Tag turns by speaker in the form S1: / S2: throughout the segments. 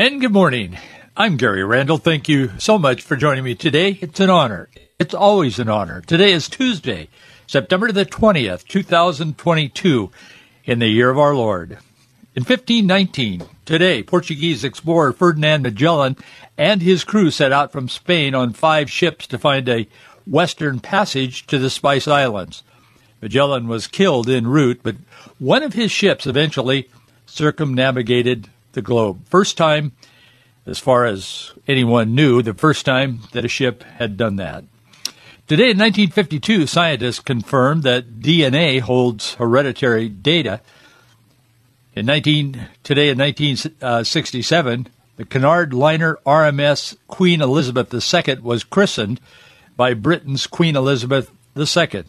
S1: And good morning. I'm Gary Randall. Thank you so much for joining me today. It's an honor. It's always an honor. Today is Tuesday, September the 20th, 2022, in the year of our Lord. In 1519, today, Portuguese explorer Ferdinand Magellan and his crew set out from Spain on five ships to find a western passage to the Spice Islands. Magellan was killed en route, but one of his ships eventually circumnavigated the globe. First time, as far as anyone knew, the first time that a ship had done that. Today in 1952, scientists confirmed that DNA holds hereditary data. In 19, today in 1967, the Cunard liner RMS Queen Elizabeth II was christened by Britain's Queen Elizabeth II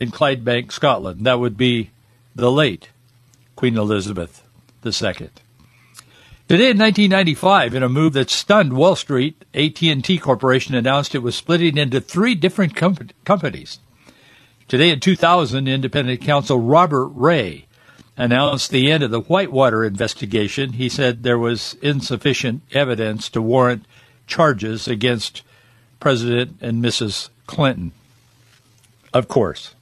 S1: in Clydebank, Scotland. That would be the late Queen Elizabeth II. Today in 1995, in a move that stunned Wall Street, AT&T Corporation announced it was splitting into three different com- companies. Today in 2000, independent counsel Robert Ray announced the end of the Whitewater investigation. He said there was insufficient evidence to warrant charges against President and Mrs. Clinton. Of course.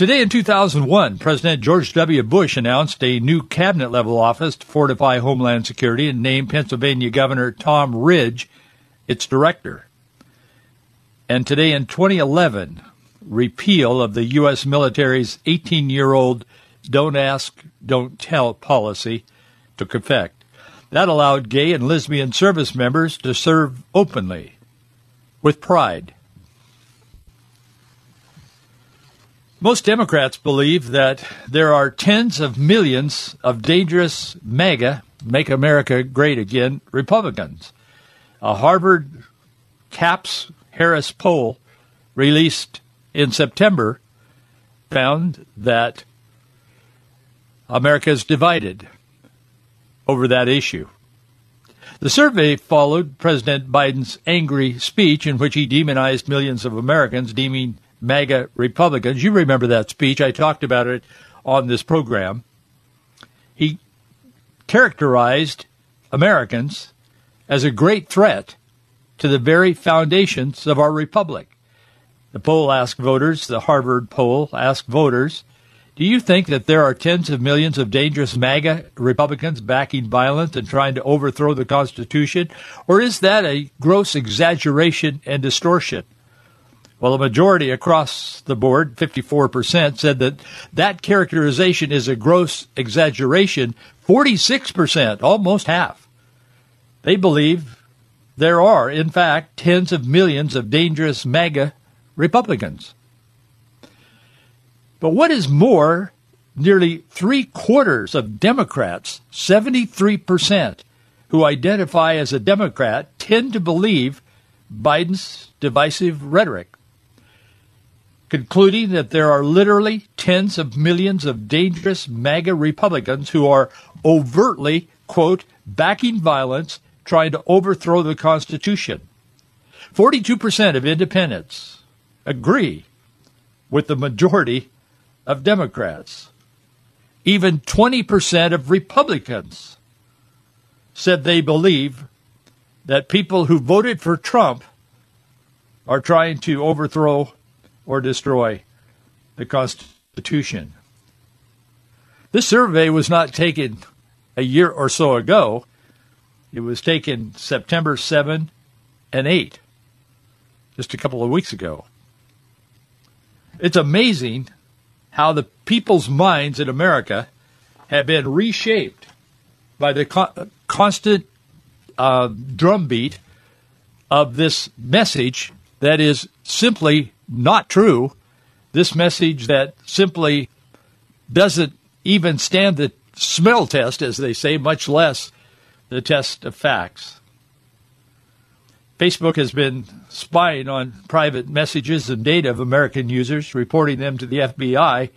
S1: Today in 2001, President George W. Bush announced a new cabinet level office to fortify Homeland Security and named Pennsylvania Governor Tom Ridge its director. And today in 2011, repeal of the U.S. military's 18 year old Don't Ask, Don't Tell policy took effect. That allowed gay and lesbian service members to serve openly, with pride. Most Democrats believe that there are tens of millions of dangerous MAGA, Make America Great Again, Republicans. A Harvard CAPS Harris poll released in September found that America is divided over that issue. The survey followed President Biden's angry speech in which he demonized millions of Americans, deeming MAGA Republicans. You remember that speech. I talked about it on this program. He characterized Americans as a great threat to the very foundations of our republic. The poll asked voters, the Harvard poll asked voters, do you think that there are tens of millions of dangerous MAGA Republicans backing violence and trying to overthrow the Constitution? Or is that a gross exaggeration and distortion? Well, a majority across the board, 54%, said that that characterization is a gross exaggeration. 46%, almost half, they believe there are, in fact, tens of millions of dangerous MAGA Republicans. But what is more, nearly three quarters of Democrats, 73%, who identify as a Democrat, tend to believe Biden's divisive rhetoric concluding that there are literally tens of millions of dangerous MAGA Republicans who are overtly, quote, backing violence, trying to overthrow the Constitution. 42% of independents agree with the majority of Democrats. Even 20% of Republicans said they believe that people who voted for Trump are trying to overthrow or destroy the Constitution. This survey was not taken a year or so ago. It was taken September 7 and 8, just a couple of weeks ago. It's amazing how the people's minds in America have been reshaped by the co- constant uh, drumbeat of this message that is simply not true. This message that simply doesn't even stand the smell test, as they say, much less the test of facts. Facebook has been spying on private messages and data of American users, reporting them to the FBI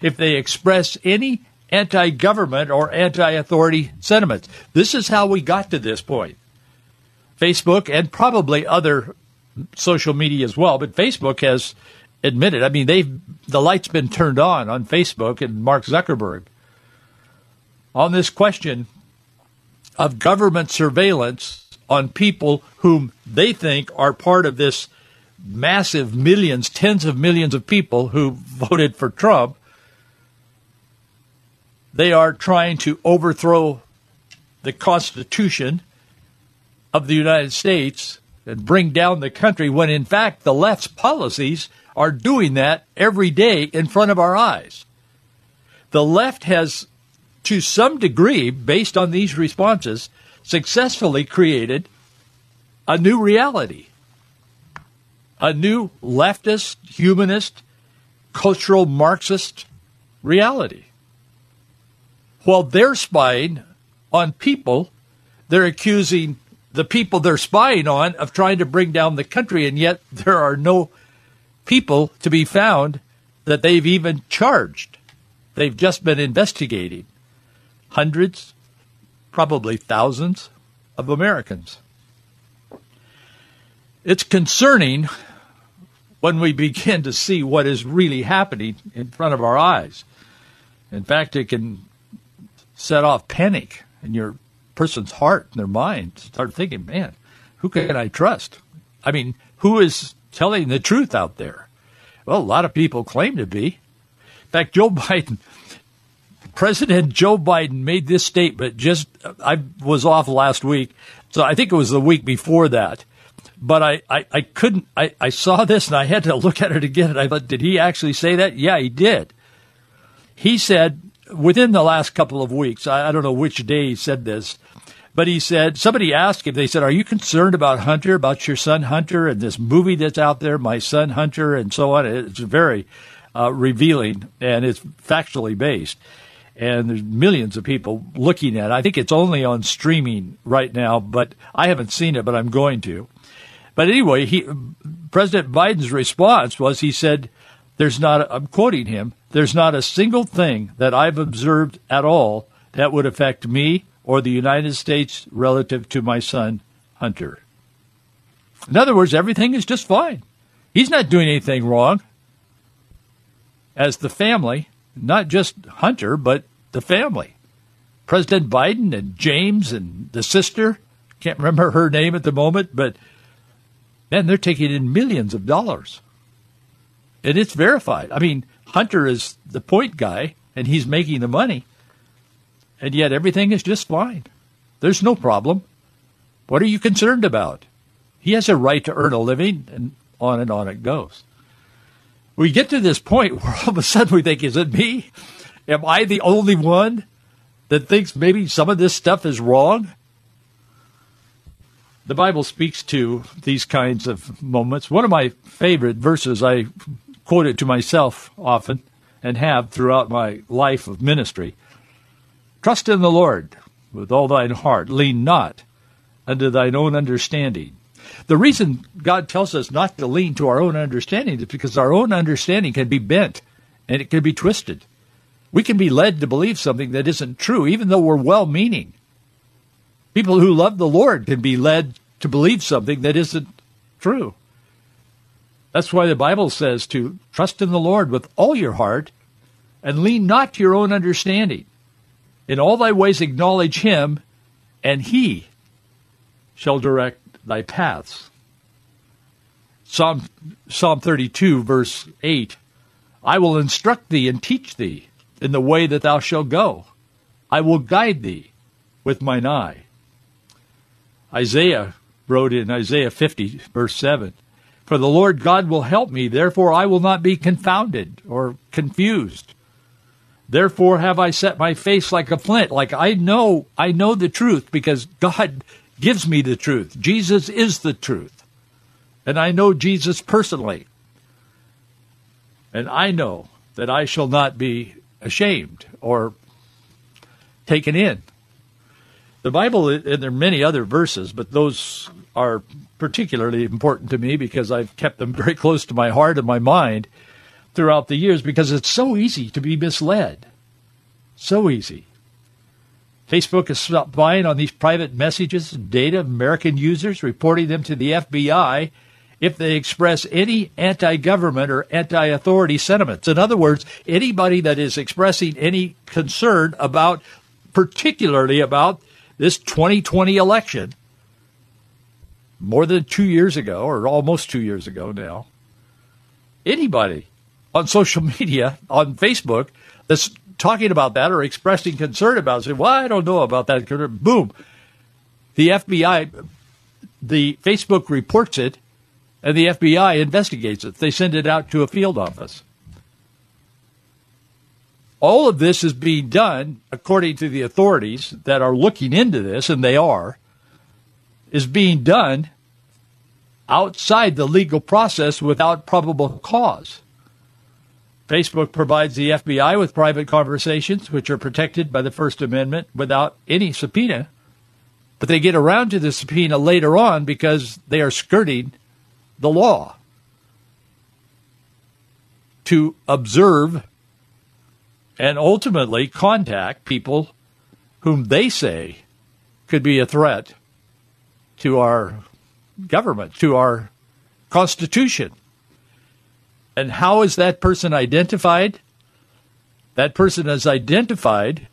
S1: if they express any anti government or anti authority sentiments. This is how we got to this point. Facebook and probably other social media as well, but Facebook has admitted. I mean, they've the light's been turned on on Facebook and Mark Zuckerberg on this question of government surveillance on people whom they think are part of this massive millions, tens of millions of people who voted for Trump. They are trying to overthrow the Constitution of the United States bring down the country when, in fact, the left's policies are doing that every day in front of our eyes. The left has, to some degree, based on these responses, successfully created a new reality, a new leftist, humanist, cultural Marxist reality. While they're spying on people, they're accusing the people they're spying on of trying to bring down the country, and yet there are no people to be found that they've even charged. They've just been investigating hundreds, probably thousands of Americans. It's concerning when we begin to see what is really happening in front of our eyes. In fact, it can set off panic in your person's heart and their mind. Start thinking, man, who can I trust? I mean, who is telling the truth out there? Well, a lot of people claim to be. In fact, Joe Biden, President Joe Biden made this statement just, I was off last week, so I think it was the week before that. But I, I, I couldn't, I, I saw this and I had to look at it again. And I thought, did he actually say that? Yeah, he did. He said within the last couple of weeks, I, I don't know which day he said this, but he said, somebody asked him, they said, Are you concerned about Hunter, about your son Hunter, and this movie that's out there, My Son Hunter, and so on? It's very uh, revealing and it's factually based. And there's millions of people looking at it. I think it's only on streaming right now, but I haven't seen it, but I'm going to. But anyway, he, President Biden's response was he said, There's not, I'm quoting him, there's not a single thing that I've observed at all that would affect me or the United States relative to my son, Hunter. In other words, everything is just fine. He's not doing anything wrong. As the family, not just Hunter, but the family. President Biden and James and the sister, can't remember her name at the moment, but man, they're taking in millions of dollars. And it's verified. I mean, Hunter is the point guy, and he's making the money and yet everything is just fine. There's no problem. What are you concerned about? He has a right to earn a living, and on and on it goes. We get to this point where all of a sudden we think, is it me? Am I the only one that thinks maybe some of this stuff is wrong? The Bible speaks to these kinds of moments. One of my favorite verses, I quote it to myself often and have throughout my life of ministry. Trust in the Lord with all thine heart. Lean not unto thine own understanding. The reason God tells us not to lean to our own understanding is because our own understanding can be bent and it can be twisted. We can be led to believe something that isn't true, even though we're well meaning. People who love the Lord can be led to believe something that isn't true. That's why the Bible says to trust in the Lord with all your heart and lean not to your own understanding. In all thy ways acknowledge him, and he shall direct thy paths. Psalm, Psalm 32, verse 8 I will instruct thee and teach thee in the way that thou shalt go. I will guide thee with mine eye. Isaiah wrote in Isaiah 50, verse 7 For the Lord God will help me, therefore I will not be confounded or confused. Therefore have I set my face like a flint. Like I know, I know the truth because God gives me the truth. Jesus is the truth. And I know Jesus personally. And I know that I shall not be ashamed or taken in. The Bible, and there are many other verses, but those are particularly important to me because I've kept them very close to my heart and my mind throughout the years because it's so easy to be misled. So easy. Facebook is spying on these private messages and data of American users, reporting them to the FBI if they express any anti government or anti authority sentiments. In other words, anybody that is expressing any concern about, particularly about this 2020 election, more than two years ago, or almost two years ago now, anybody on social media, on Facebook, that's talking about that or expressing concern about it, say, well, I don't know about that. Boom. The FBI, the Facebook reports it, and the FBI investigates it. They send it out to a field office. All of this is being done, according to the authorities that are looking into this, and they are, is being done outside the legal process without probable cause. Facebook provides the FBI with private conversations, which are protected by the First Amendment without any subpoena. But they get around to the subpoena later on because they are skirting the law to observe and ultimately contact people whom they say could be a threat to our government, to our Constitution. And how is that person identified? That person is identified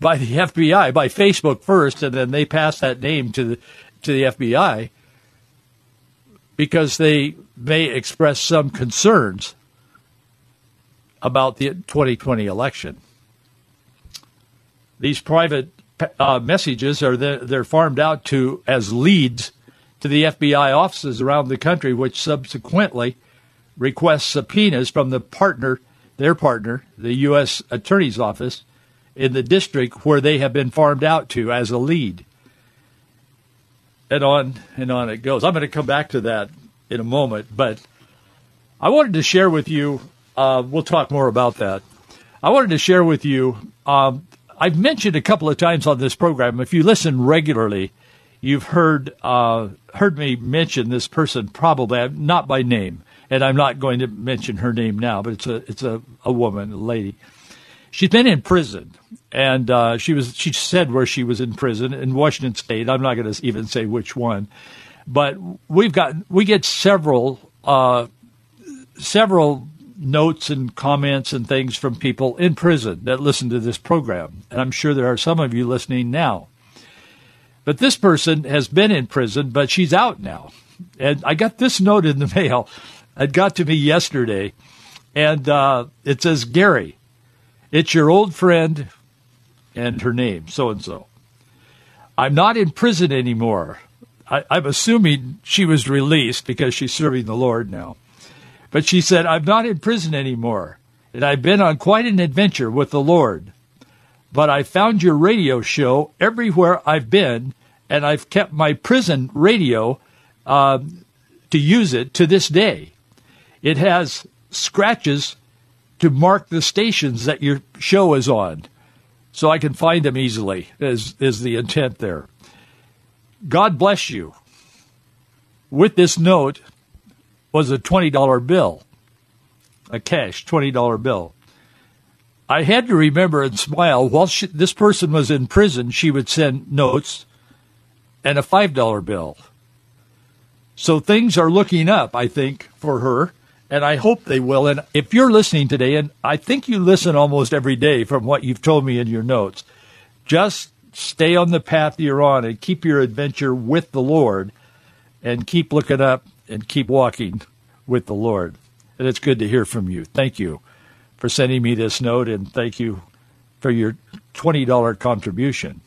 S1: by the FBI, by Facebook first, and then they pass that name to the to the FBI because they may express some concerns about the 2020 election. These private uh, messages are the, they're farmed out to as leads to the FBI offices around the country, which subsequently request subpoenas from the partner, their partner, the U.S. Attorney's Office in the district where they have been farmed out to as a lead. And on and on it goes. I'm going to come back to that in a moment, but I wanted to share with you. Uh, we'll talk more about that. I wanted to share with you. Um, I've mentioned a couple of times on this program. If you listen regularly, you've heard uh, heard me mention this person probably not by name, and I'm not going to mention her name now, but it's a it's a, a woman, a lady. She's been in prison, and uh, she was she said where she was in prison in Washington State. I'm not going to even say which one, but we've got we get several uh, several notes and comments and things from people in prison that listen to this program, and I'm sure there are some of you listening now. But this person has been in prison, but she's out now. And I got this note in the mail. It got to me yesterday, and uh, it says, Gary, it's your old friend and her name, so and so. I'm not in prison anymore. I, I'm assuming she was released because she's serving the Lord now. But she said, I'm not in prison anymore, and I've been on quite an adventure with the Lord but I found your radio show everywhere I've been, and I've kept my prison radio uh, to use it to this day. It has scratches to mark the stations that your show is on, so I can find them easily. Is is the intent there? God bless you. With this note was a twenty dollar bill, a cash twenty dollar bill. I had to remember and smile. While she, this person was in prison, she would send notes and a $5 bill. So things are looking up, I think, for her, and I hope they will. And if you're listening today, and I think you listen almost every day from what you've told me in your notes, just stay on the path you're on and keep your adventure with the Lord and keep looking up and keep walking with the Lord. And it's good to hear from you. Thank you for sending me this note, and thank you for your $20 contribution.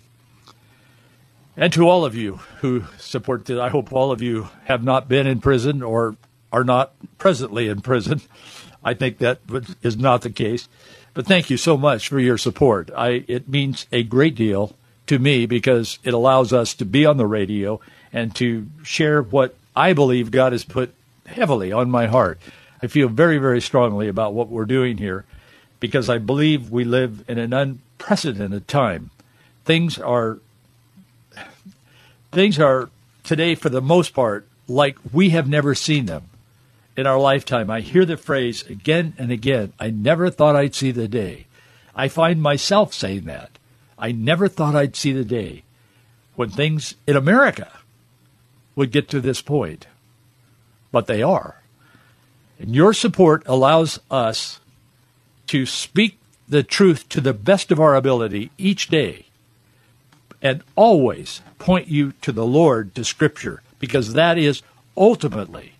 S1: And to all of you who support this, I hope all of you have not been in prison or are not presently in prison. I think that is not the case. But thank you so much for your support. I, it means a great deal to me because it allows us to be on the radio and to share what I believe God has put heavily on my heart. I feel very, very strongly about what we're doing here because I believe we live in an unprecedented time. things are things are today for the most part like we have never seen them in our lifetime. I hear the phrase again and again. I never thought I'd see the day. I find myself saying that. I never thought I'd see the day when things in America would get to this point. But they are. And your support allows us to speak the truth to the best of our ability each day and always point you to the Lord, to Scripture, because that is ultimately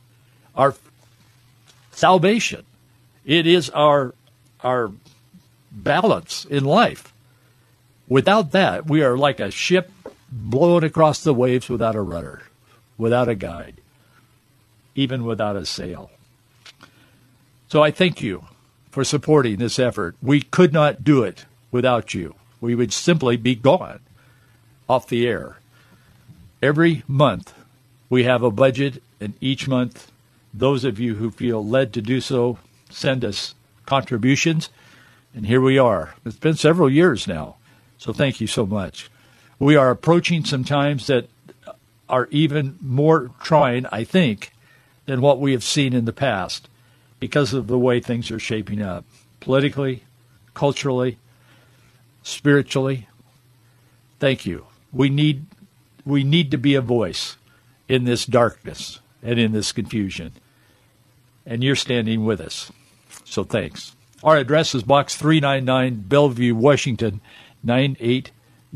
S1: our salvation. It is our our balance in life. Without that, we are like a ship blown across the waves without a rudder, without a guide, even without a sail. So I thank you for supporting this effort. We could not do it without you. We would simply be gone off the air. Every month we have a budget, and each month, those of you who feel led to do so send us contributions. And here we are. It's been several years now. So thank you so much. We are approaching some times that are even more trying, I think, than what we have seen in the past because of the way things are shaping up politically, culturally, spiritually. Thank you. We need we need to be a voice in this darkness and in this confusion. And you're standing with us. So thanks. Our address is Box 399, Bellevue, Washington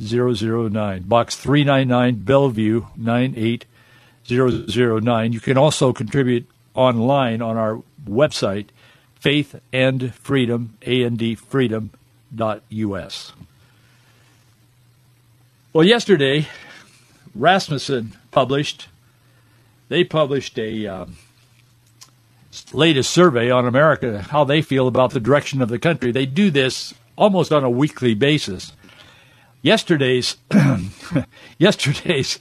S1: 98009. Box 399, Bellevue 98009. You can also contribute online on our website, faith and freedom, A-N-D. Well, yesterday, Rasmussen published, they published a um, latest survey on America, how they feel about the direction of the country. They do this almost on a weekly basis. Yesterday's yesterday's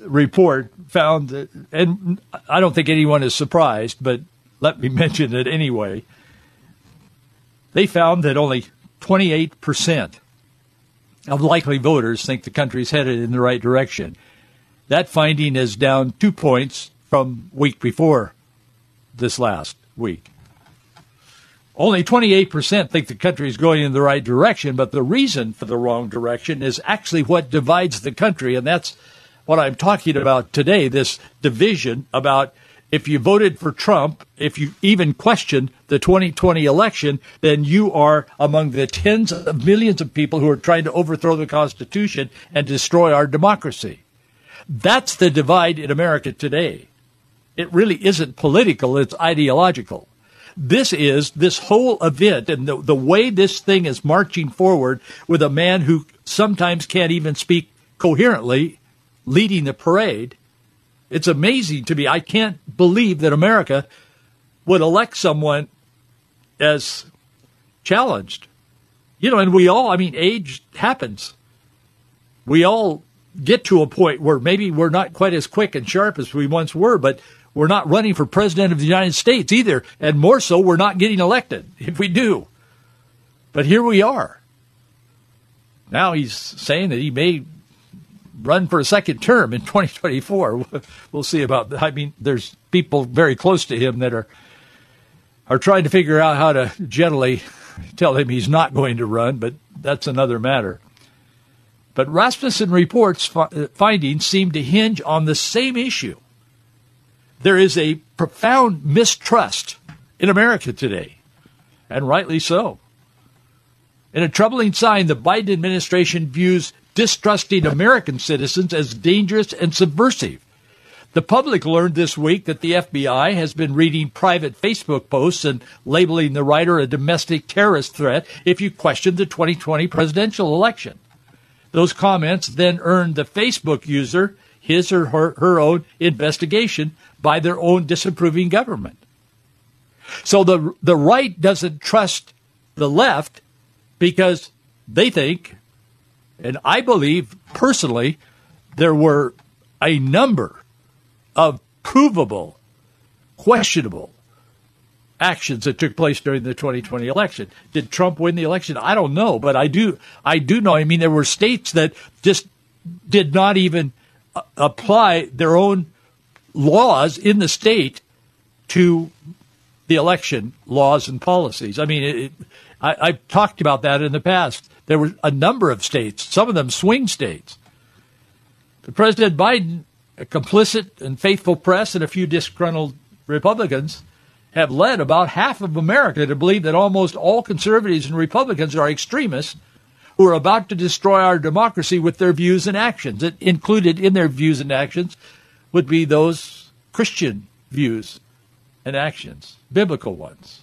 S1: report found that, and I don't think anyone is surprised, but let me mention it anyway. They found that only 28 percent of likely voters think the country is headed in the right direction. That finding is down two points from week before this last week. Only 28% think the country is going in the right direction, but the reason for the wrong direction is actually what divides the country, and that's what I'm talking about today this division about if you voted for Trump, if you even questioned the 2020 election, then you are among the tens of millions of people who are trying to overthrow the Constitution and destroy our democracy. That's the divide in America today. It really isn't political, it's ideological. This is this whole event and the, the way this thing is marching forward with a man who sometimes can't even speak coherently leading the parade it's amazing to me. I can't believe that America would elect someone as challenged. You know, and we all, I mean, age happens. We all get to a point where maybe we're not quite as quick and sharp as we once were, but we're not running for president of the United States either. And more so, we're not getting elected if we do. But here we are. Now he's saying that he may run for a second term in 2024. We'll see about that. I mean, there's people very close to him that are are trying to figure out how to gently tell him he's not going to run, but that's another matter. But Rasmussen reports findings seem to hinge on the same issue. There is a profound mistrust in America today, and rightly so. In a troubling sign, the Biden administration views distrusting American citizens as dangerous and subversive. The public learned this week that the FBI has been reading private Facebook posts and labeling the writer a domestic terrorist threat if you question the 2020 presidential election. Those comments then earned the Facebook user his or her, her own investigation by their own disapproving government. So the the right doesn't trust the left because they think and I believe personally there were a number of provable, questionable actions that took place during the 2020 election. Did Trump win the election? I don't know, but I do I do know. I mean, there were states that just did not even uh, apply their own laws in the state to the election laws and policies. I mean, it, I, I've talked about that in the past. There were a number of states, some of them swing states. But President Biden, a complicit and faithful press, and a few disgruntled Republicans have led about half of America to believe that almost all conservatives and Republicans are extremists who are about to destroy our democracy with their views and actions. It included in their views and actions would be those Christian views and actions, biblical ones.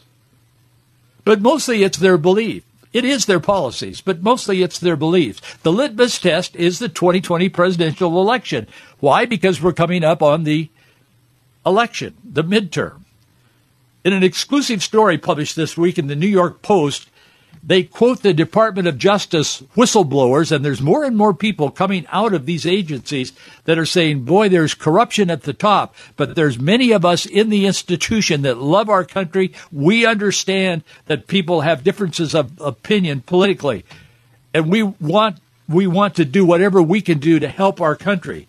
S1: But mostly it's their belief. It is their policies, but mostly it's their beliefs. The litmus test is the 2020 presidential election. Why? Because we're coming up on the election, the midterm. In an exclusive story published this week in the New York Post, they quote the Department of Justice whistleblowers, and there's more and more people coming out of these agencies that are saying, boy, there's corruption at the top, but there's many of us in the institution that love our country. We understand that people have differences of opinion politically, and we want we want to do whatever we can do to help our country.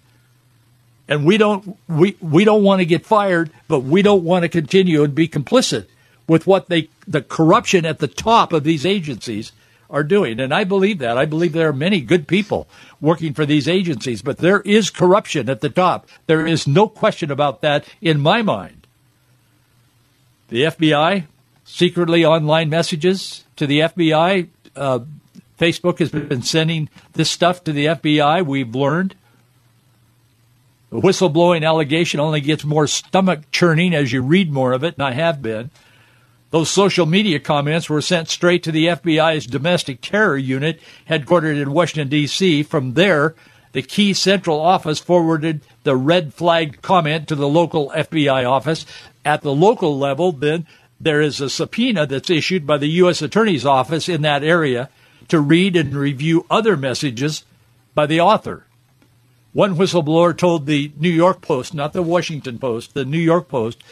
S1: And we don't we we don't want to get fired, but we don't want to continue and be complicit with what they the corruption at the top of these agencies are doing. And I believe that. I believe there are many good people working for these agencies, but there is corruption at the top. There is no question about that in my mind. The FBI secretly online messages to the FBI. Uh, Facebook has been sending this stuff to the FBI. We've learned. The whistleblowing allegation only gets more stomach churning as you read more of it, and I have been. Those social media comments were sent straight to the FBI's domestic terror unit, headquartered in Washington, D.C. From there, the key central office forwarded the red flag comment to the local FBI office. At the local level, then, there is a subpoena that's issued by the U.S. Attorney's Office in that area to read and review other messages by the author. One whistleblower told the New York Post, not the Washington Post, the New York Post,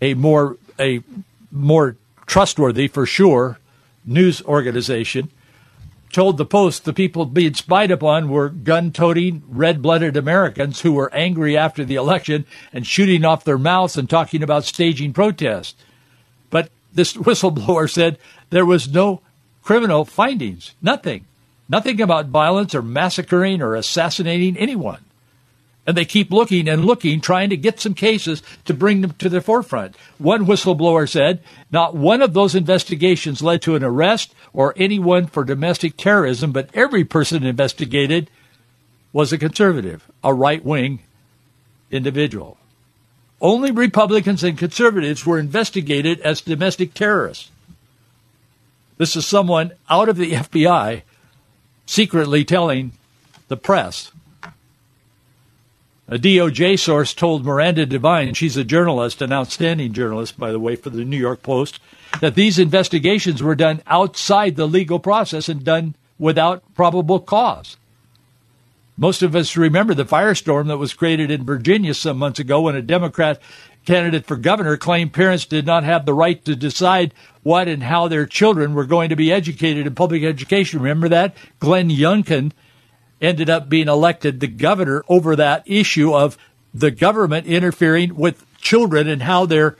S1: a more a more trustworthy for sure news organization, told the Post the people being spied upon were gun toting, red blooded Americans who were angry after the election and shooting off their mouths and talking about staging protests. But this whistleblower said there was no criminal findings, nothing. Nothing about violence or massacring or assassinating anyone. And they keep looking and looking, trying to get some cases to bring them to the forefront. One whistleblower said not one of those investigations led to an arrest or anyone for domestic terrorism, but every person investigated was a conservative, a right wing individual. Only Republicans and conservatives were investigated as domestic terrorists. This is someone out of the FBI secretly telling the press. A DOJ source told Miranda Devine, she's a journalist, an outstanding journalist, by the way, for the New York Post, that these investigations were done outside the legal process and done without probable cause. Most of us remember the firestorm that was created in Virginia some months ago when a Democrat candidate for governor claimed parents did not have the right to decide what and how their children were going to be educated in public education. Remember that? Glenn Youngkin ended up being elected the governor over that issue of the government interfering with children and how they're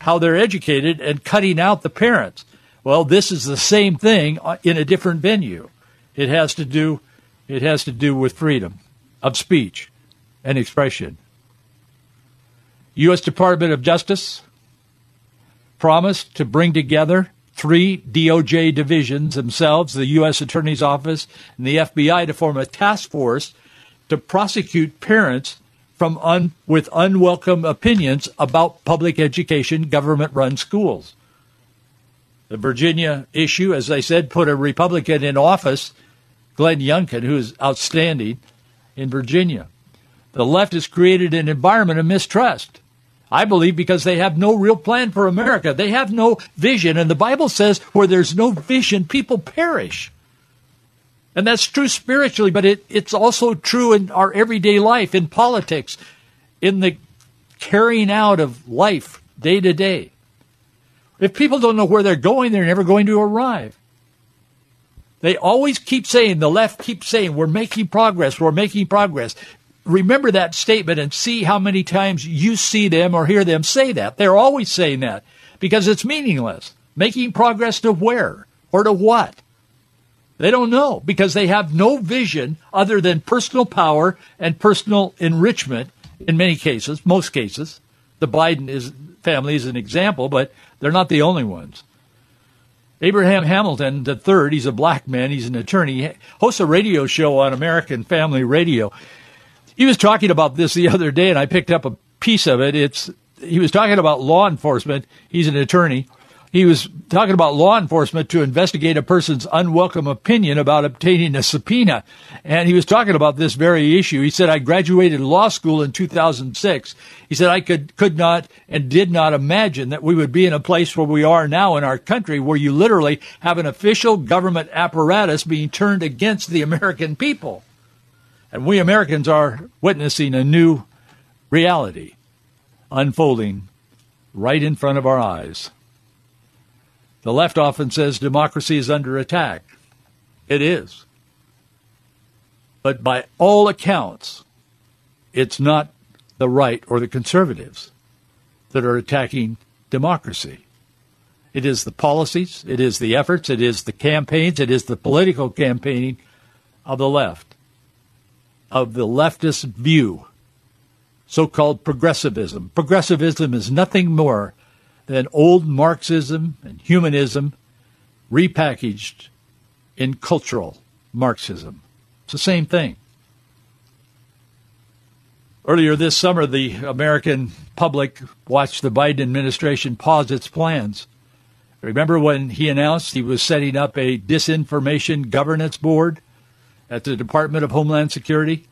S1: how they're educated and cutting out the parents. Well, this is the same thing uh, in a different venue. It has to do it has to do with freedom of speech and expression. U.S. Department of Justice promised to bring together three DOJ divisions themselves, the U.S. Attorney's Office and the FBI, to form a task force to prosecute parents from un, with unwelcome opinions about public education, government-run schools. The Virginia issue, as I said, put a Republican in office, Glenn Youngkin, who is outstanding in Virginia. The left has created an environment of mistrust. I believe because they have no real plan for America. They have no vision. And the Bible says where there's no vision, people perish. And that's true spiritually, but it, it's also true in our everyday life, in politics, in the carrying out of life day to day. If people don't know where they're going, they're never going to arrive. They always keep saying, the left keeps saying, we're making progress, we're making progress. Remember that statement and see how many times you see them or hear them say that. They're always saying that because it's meaningless. Making progress to where or to what? They don't know because they have no vision other than personal power and personal enrichment in many cases, most cases. The Biden is, family is an example, but they're not the only ones. Abraham Hamilton III, he's a black man, he's an attorney, hosts a radio show on American Family Radio. He was talking about this the other day, and I picked up a piece of it. It's he was talking about law enforcement. He's an attorney, he was talking about law enforcement to investigate a person's unwelcome opinion about obtaining a subpoena. And he was talking about this very issue. He said, I graduated law school in 2006. He said, I could, could not and did not imagine that we would be in a place where we are now in our country where you literally have an official government apparatus being turned against the American people. And we Americans are witnessing a new reality unfolding right in front of our eyes. The left often says democracy is under attack. It is. But by all accounts, it's not the right or the conservatives that are attacking democracy. It is the policies, it is the efforts, it is the campaigns, it is the political campaigning of the left, of the leftist view, so called progressivism. Progressivism is nothing more than old Marxism and humanism repackaged in cultural Marxism. It's the same thing. Earlier this summer, the American public watched the Biden administration pause its plans. Remember when he announced he was setting up a disinformation governance board at the Department of Homeland Security?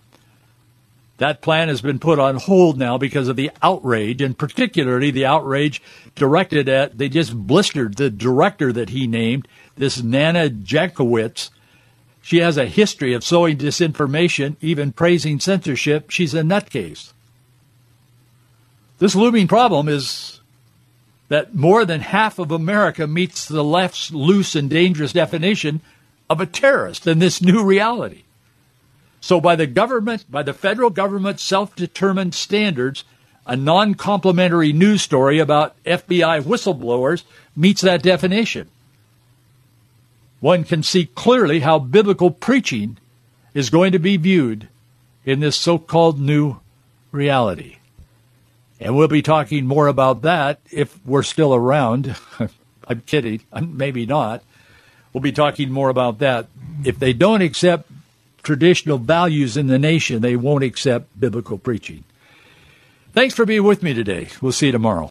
S1: That plan has been put on hold now because of the outrage, and particularly the outrage directed at, they just blistered the director that he named, this Nana Jankowicz. She has a history of sowing disinformation, even praising censorship. She's a nutcase. This looming problem is that more than half of America meets the left's loose and dangerous definition of a terrorist in this new reality. So, by the government, by the federal government's self determined standards, a non complimentary news story about FBI whistleblowers meets that definition. One can see clearly how biblical preaching is going to be viewed in this so called new reality. And we'll be talking more about that if we're still around. I'm kidding. Maybe not. We'll be talking more about that. If they don't accept traditional values in the nation, they won't accept biblical preaching. Thanks for being with me today. We'll see you tomorrow.